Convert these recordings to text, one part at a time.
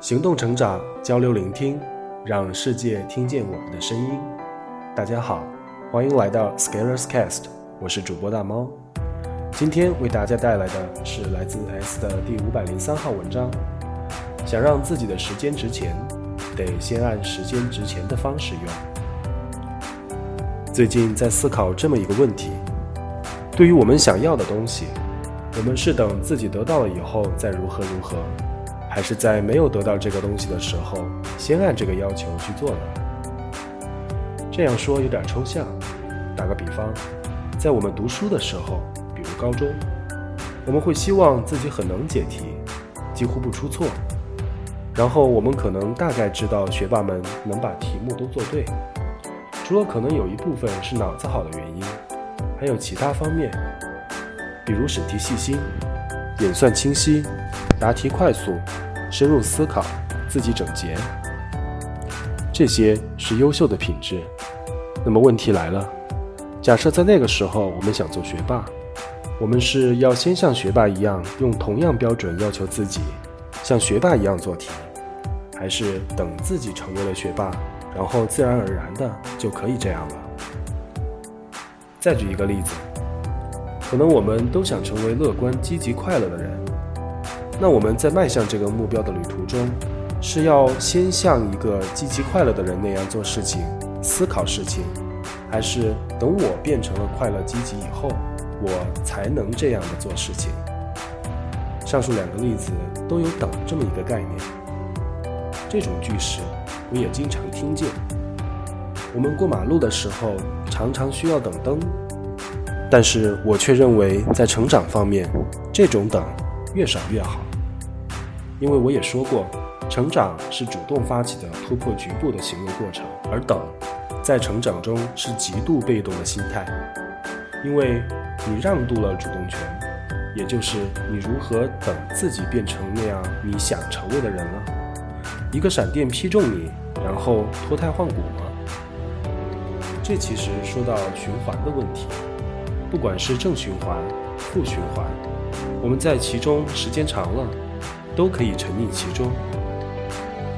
行动成长，交流聆听，让世界听见我们的声音。大家好，欢迎来到 Scalers Cast，我是主播大猫。今天为大家带来的是来自 S 的第五百零三号文章。想让自己的时间值钱，得先按时间值钱的方式用。最近在思考这么一个问题：对于我们想要的东西，我们是等自己得到了以后再如何如何？还是在没有得到这个东西的时候，先按这个要求去做呢？这样说有点抽象。打个比方，在我们读书的时候，比如高中，我们会希望自己很能解题，几乎不出错。然后我们可能大概知道学霸们能把题目都做对，除了可能有一部分是脑子好的原因，还有其他方面，比如审题细心、演算清晰、答题快速。深入思考，自己整洁，这些是优秀的品质。那么问题来了，假设在那个时候我们想做学霸，我们是要先像学霸一样用同样标准要求自己，像学霸一样做题，还是等自己成为了学霸，然后自然而然的就可以这样了？再举一个例子，可能我们都想成为乐观、积极、快乐的人。那我们在迈向这个目标的旅途中，是要先像一个积极快乐的人那样做事情、思考事情，还是等我变成了快乐积极以后，我才能这样的做事情？上述两个例子都有“等”这么一个概念。这种句式我也经常听见。我们过马路的时候常常需要等灯，但是我却认为在成长方面，这种等越少越好。因为我也说过，成长是主动发起的突破局部的行为过程，而等，在成长中是极度被动的心态。因为你让渡了主动权，也就是你如何等自己变成那样你想成为的人了。一个闪电劈中你，然后脱胎换骨吗？这其实说到循环的问题，不管是正循环、负循环，我们在其中时间长了。都可以沉溺其中，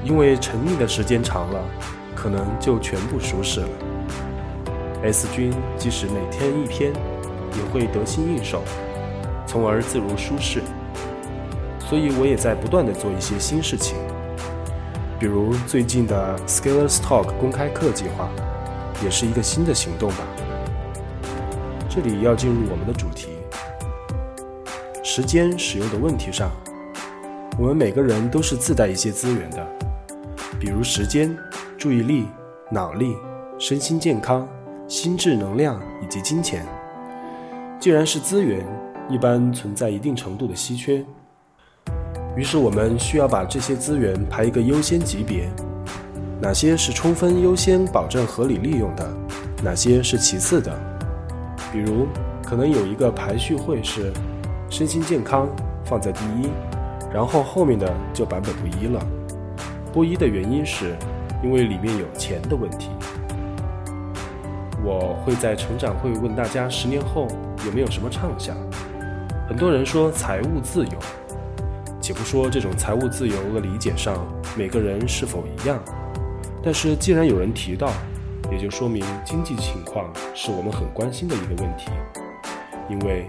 因为沉溺的时间长了，可能就全部舒适了。S 君即使每天一篇，也会得心应手，从而自如舒适。所以我也在不断的做一些新事情，比如最近的 Scalers Talk 公开课计划，也是一个新的行动吧。这里要进入我们的主题，时间使用的问题上。我们每个人都是自带一些资源的，比如时间、注意力、脑力、身心健康、心智能量以及金钱。既然是资源，一般存在一定程度的稀缺。于是我们需要把这些资源排一个优先级别，哪些是充分优先保证合理利用的，哪些是其次的。比如，可能有一个排序会是身心健康放在第一。然后后面的就版本不一了，不一的原因是，因为里面有钱的问题。我会在成长会问大家，十年后有没有什么畅想？很多人说财务自由，且不说这种财务自由的理解上每个人是否一样，但是既然有人提到，也就说明经济情况是我们很关心的一个问题，因为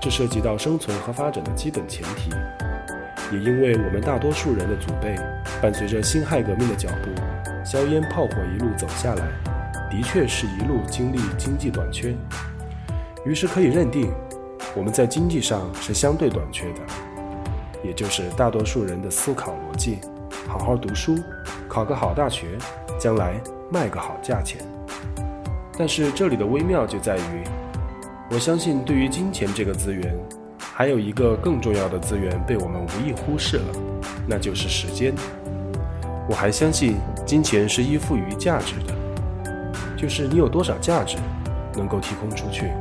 这涉及到生存和发展的基本前提。也因为我们大多数人的祖辈伴随着辛亥革命的脚步，硝烟炮火一路走下来，的确是一路经历经济短缺。于是可以认定，我们在经济上是相对短缺的，也就是大多数人的思考逻辑：好好读书，考个好大学，将来卖个好价钱。但是这里的微妙就在于，我相信对于金钱这个资源。还有一个更重要的资源被我们无意忽视了，那就是时间。我还相信金钱是依附于价值的，就是你有多少价值能够提供出去，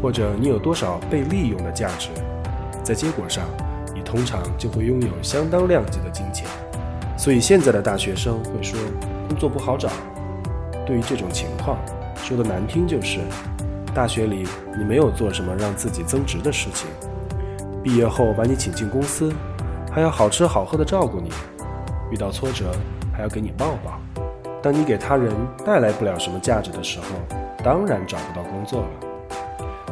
或者你有多少被利用的价值，在结果上，你通常就会拥有相当量级的金钱。所以现在的大学生会说工作不好找。对于这种情况，说的难听就是。大学里，你没有做什么让自己增值的事情。毕业后把你请进公司，还要好吃好喝的照顾你，遇到挫折还要给你抱抱。当你给他人带来不了什么价值的时候，当然找不到工作了。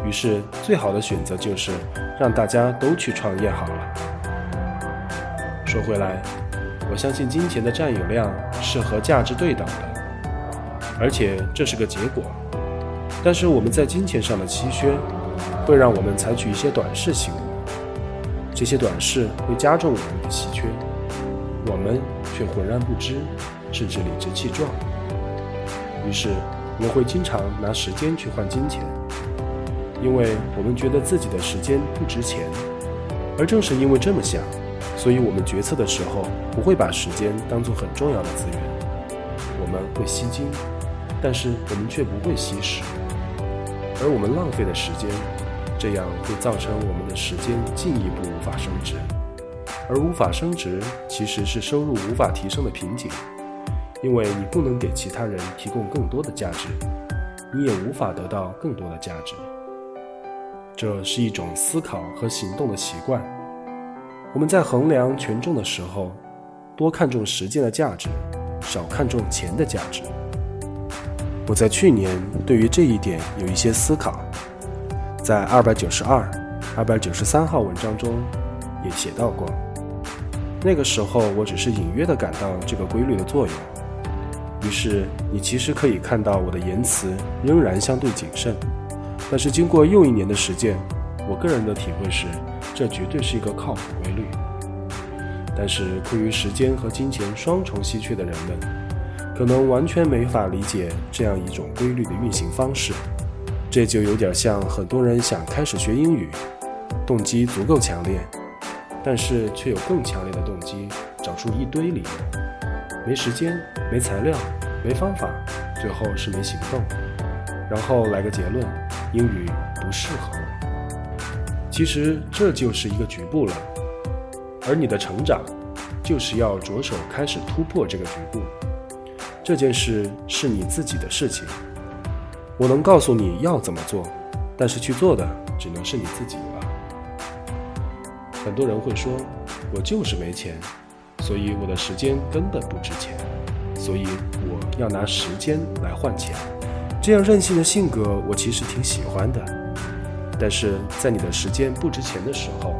于是，最好的选择就是让大家都去创业好了。说回来，我相信金钱的占有量是和价值对等的，而且这是个结果。但是我们在金钱上的稀缺，会让我们采取一些短视行为，这些短视会加重我们的稀缺，我们却浑然不知，甚至理直气壮。于是，我们会经常拿时间去换金钱。因为我们觉得自己的时间不值钱，而正是因为这么想，所以我们决策的时候不会把时间当作很重要的资源。我们会吸金，但是我们却不会吸食，而我们浪费的时间，这样会造成我们的时间进一步无法升值，而无法升值其实是收入无法提升的瓶颈，因为你不能给其他人提供更多的价值，你也无法得到更多的价值。这是一种思考和行动的习惯。我们在衡量权重的时候，多看重实践的价值，少看重钱的价值。我在去年对于这一点有一些思考，在二百九十二、二百九十三号文章中也写到过。那个时候，我只是隐约地感到这个规律的作用。于是，你其实可以看到我的言辞仍然相对谨慎。但是经过又一年的实践，我个人的体会是，这绝对是一个靠谱规律。但是困于时间和金钱双重稀缺的人们，可能完全没法理解这样一种规律的运行方式。这就有点像很多人想开始学英语，动机足够强烈，但是却有更强烈的动机，找出一堆理由，没时间、没材料、没方法，最后是没行动。然后来个结论：英语不适合我。其实这就是一个局部了，而你的成长，就是要着手开始突破这个局部。这件事是你自己的事情，我能告诉你要怎么做，但是去做的只能是你自己了。很多人会说，我就是没钱，所以我的时间根本不值钱，所以我要拿时间来换钱。这样任性的性格，我其实挺喜欢的。但是在你的时间不值钱的时候，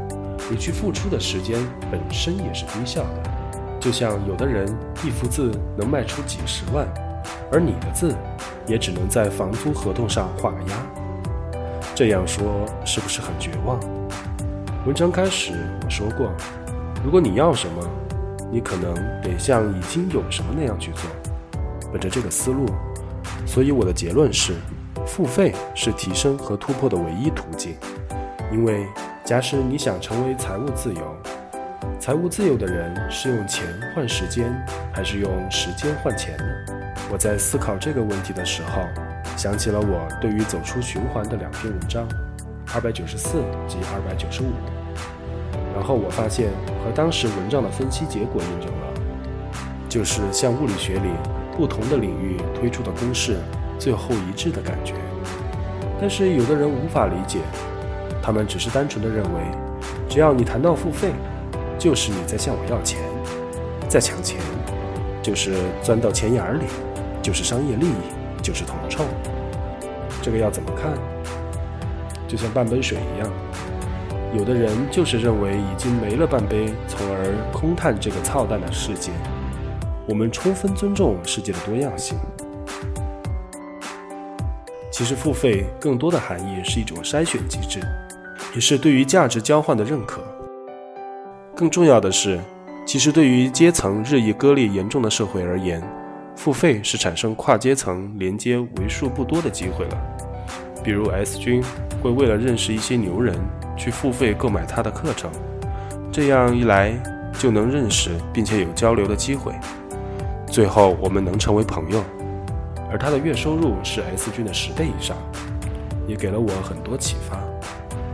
你去付出的时间本身也是低效的。就像有的人一幅字能卖出几十万，而你的字也只能在房租合同上画个押。这样说是不是很绝望？文章开始我说过，如果你要什么，你可能得像已经有什么那样去做。本着这个思路。所以我的结论是，付费是提升和突破的唯一途径。因为假使你想成为财务自由，财务自由的人是用钱换时间，还是用时间换钱呢？我在思考这个问题的时候，想起了我对于走出循环的两篇文章，二百九十四及二百九十五。然后我发现和当时文章的分析结果印证了，就是像物理学里。不同的领域推出的公式最后一致的感觉，但是有的人无法理解，他们只是单纯的认为，只要你谈到付费，就是你在向我要钱，在抢钱，就是钻到钱眼里，就是商业利益，就是铜臭。这个要怎么看？就像半杯水一样，有的人就是认为已经没了半杯，从而空叹这个操蛋的世界。我们充分尊重世界的多样性。其实，付费更多的含义是一种筛选机制，也是对于价值交换的认可。更重要的是，其实对于阶层日益割裂严重的社会而言，付费是产生跨阶层连接为数不多的机会了。比如，S 君会为了认识一些牛人去付费购买他的课程，这样一来就能认识并且有交流的机会。最后，我们能成为朋友，而他的月收入是 S 君的十倍以上，也给了我很多启发。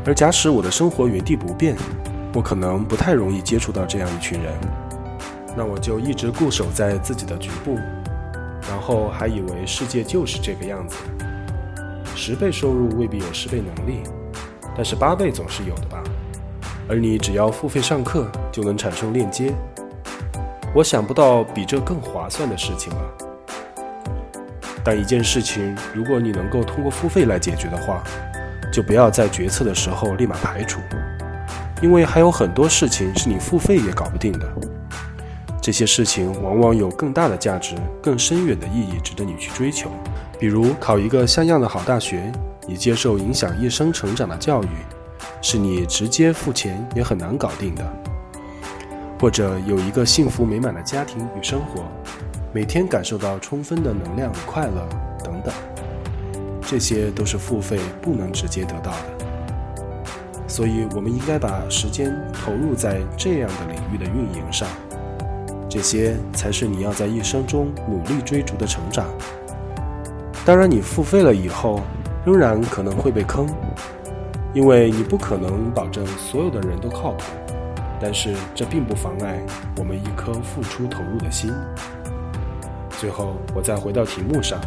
而假使我的生活原地不变，我可能不太容易接触到这样一群人，那我就一直固守在自己的局部，然后还以为世界就是这个样子。十倍收入未必有十倍能力，但是八倍总是有的吧？而你只要付费上课，就能产生链接。我想不到比这更划算的事情了。但一件事情，如果你能够通过付费来解决的话，就不要在决策的时候立马排除，因为还有很多事情是你付费也搞不定的。这些事情往往有更大的价值、更深远的意义值得你去追求，比如考一个像样的好大学，你接受影响一生成长的教育，是你直接付钱也很难搞定的；或者有一个幸福美满的家庭与生活。每天感受到充分的能量与快乐，等等，这些都是付费不能直接得到的。所以，我们应该把时间投入在这样的领域的运营上，这些才是你要在一生中努力追逐的成长。当然，你付费了以后，仍然可能会被坑，因为你不可能保证所有的人都靠谱。但是，这并不妨碍我们一颗付出投入的心。最后，我再回到题目上。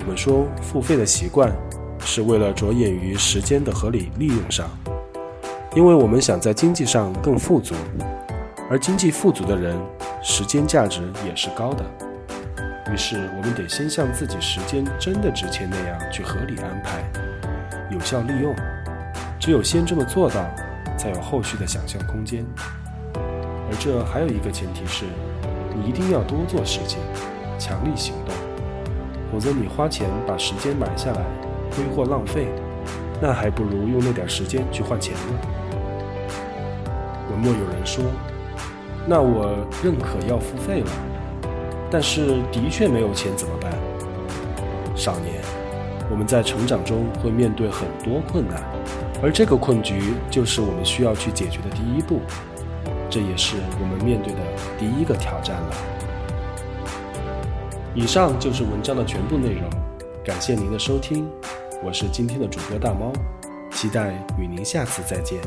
我们说，付费的习惯是为了着眼于时间的合理利用上，因为我们想在经济上更富足，而经济富足的人，时间价值也是高的。于是，我们得先像自己时间真的值钱那样去合理安排、有效利用。只有先这么做到，才有后续的想象空间。而这还有一个前提是，你一定要多做事情。强力行动，否则你花钱把时间买下来，挥霍浪费，那还不如用那点时间去换钱呢。文末有人说：“那我认可要付费了，但是的确没有钱怎么办？”少年，我们在成长中会面对很多困难，而这个困局就是我们需要去解决的第一步，这也是我们面对的第一个挑战了。以上就是文章的全部内容，感谢您的收听，我是今天的主播大猫，期待与您下次再见。